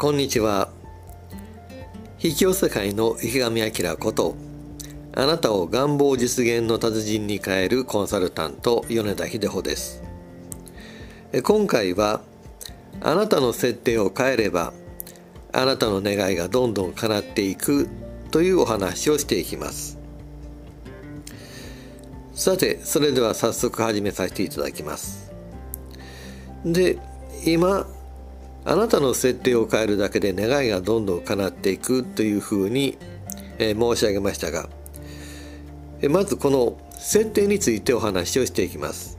こんにちは。引き寄せ会の池上彰ことあなたを願望実現の達人に変えるコンサルタント米田秀穂です。今回はあなたの設定を変えればあなたの願いがどんどん叶っていくというお話をしていきます。さてそれでは早速始めさせていただきます。で今あなたの設定を変えるだけで願いがどんどん叶っていくというふうに、え、申し上げましたがまずこの設定についてお話をしていきます、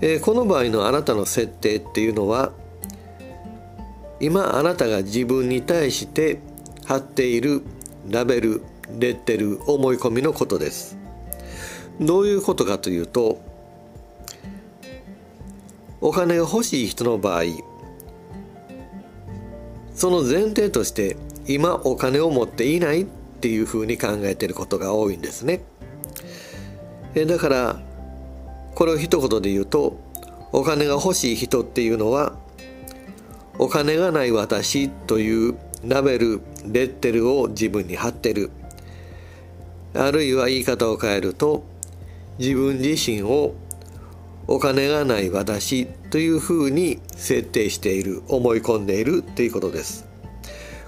え、この場合のあなたの設定っていうのは今あなたが自分に対して貼っているラベルレッテル思い込みのことです。どういうことかというとお金が欲しい人の場合その前提として今お金を持っていないっていうふうに考えてることが多いんですね。えだからこれを一言で言うとお金が欲しい人っていうのはお金がない私というラベルレッテルを自分に貼ってる。あるいは言い方を変えると自分自身をお金がない私というふうに設定している思い込んでいるということです。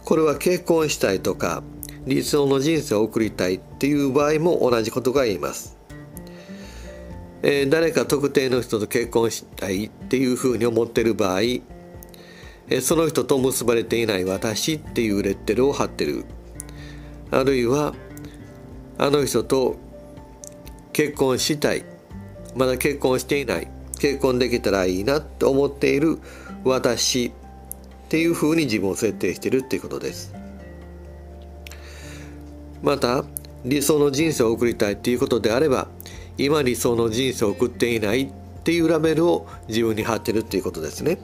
これは結婚したいとか理想の人生を送りたいっていう場合も同じことが言えます、えー、誰か特定の人と結婚したいっていうふうに思っている場合その人と結ばれていない私っていうレッテルを貼ってる。あるいはあの人と結婚したいまだ結婚していない結婚できたらいいなって思っている私っていうふうに自分を設定しているっていうことですまた理想の人生を送りたいっていうことであれば今理想の人生を送っていないっていうラベルを自分に貼ってるっていうことですね。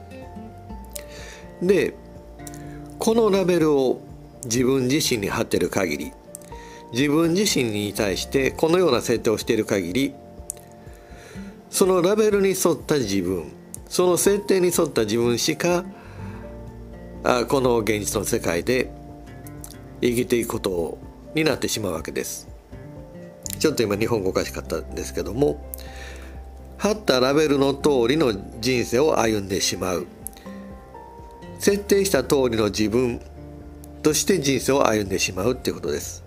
でこのラベルを自分自身に貼ってる限り自分自身に対してこのような設定をしている限りそのラベルに沿った自分その設定に沿った自分しかあこの現実の世界で生きていくことになってしまうわけです。ちょっと今日本語おかしかったんですけども貼ったラベルの通りの人生を歩んでしまう。設定した通りの自分として人生を歩んでしまうっていうことです。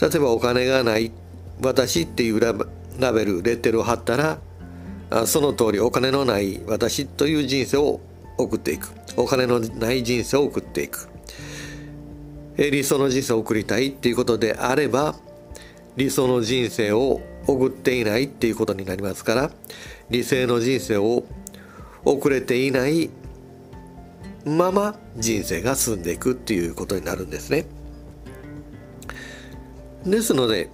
例えばお金がない私っていうラベルレッテルを貼ったらその通りお金のない私という人生を送っていくお金のない人生を送っていく理想の人生を送りたいっていうことであれば理想の人生を送っていないっていうことになりますから理性の人生を送れていないまま人生が進んでいくっていうことになるんですね。ですので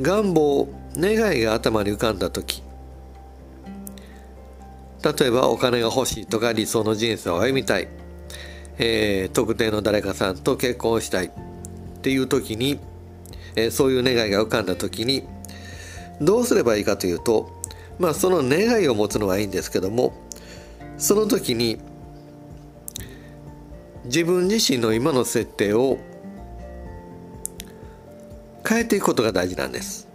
願望願いが頭に浮かんだ時。例えばお金が欲しいとか理想の人生を歩みたい、えー、特定の誰かさんと結婚したいっていう時に、えー、そういう願いが浮かんだ時にどうすればいいかというとまあその願いを持つのはいいんですけどもその時に自分自身の今の設定を変えていくことが大事なんです。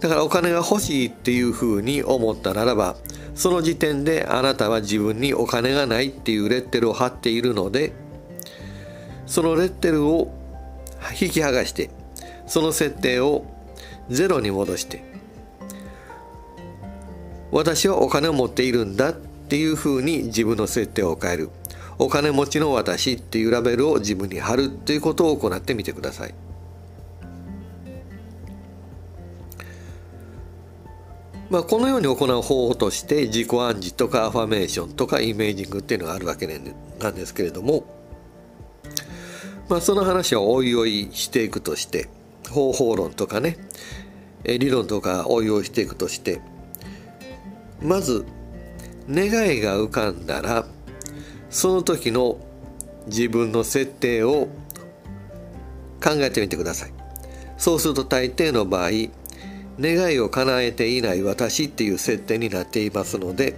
だからお金が欲しいっていうふうに思ったならばその時点であなたは自分にお金がないっていうレッテルを貼っているのでそのレッテルを引き剥がしてその設定をゼロに戻して私はお金を持っているんだっていうふうに自分の設定を変える。お金持ちの私っていうラベルを自分に貼るっていうことを行ってみてください。まあ、このように行う方法として自己暗示とかアファメーションとかイメージングっていうのがあるわけなんですけれども、まあ、その話はおいおいしていくとして方法論とかね理論とかおいおいしていくとしてまず願いが浮かんだらその時の自分の設定を考えてみてください。そうすると大抵の場合願いを叶えていない私っていう設定になっていますので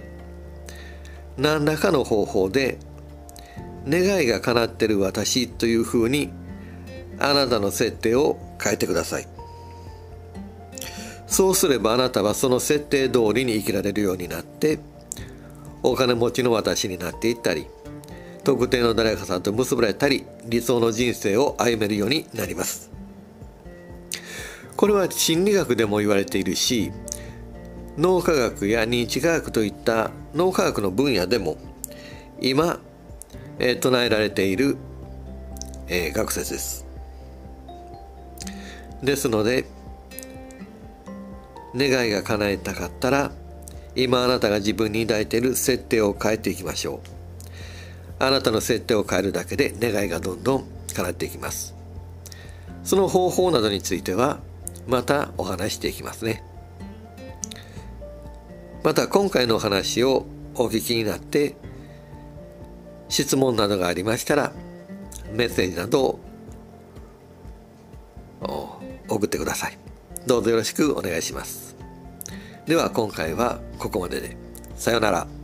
何らかの方法で願いが叶ってる私というふうにあなたの設定を変えてください。そうすればあなたはその設定通りに生きられるようになってお金持ちの私になっていったり特定の誰かさんと結ばれたり理想の人生を歩めるようになります。これは心理学でも言われているし脳科学や認知科学といった脳科学の分野でも今、えー、唱えられている、えー、学説です。ですので願いが叶えたかったら今あなたが自分に抱いている設定を変えていきましょう。あなたの設定を変えるだけで願いがどんどん叶っていきます。その方法などについてはまたお話していきますね。また今回のお話をお聞きになって質問などがありましたらメッセージなどを送ってください。どうぞよろしくお願いします。では今回はここまでで。さようなら。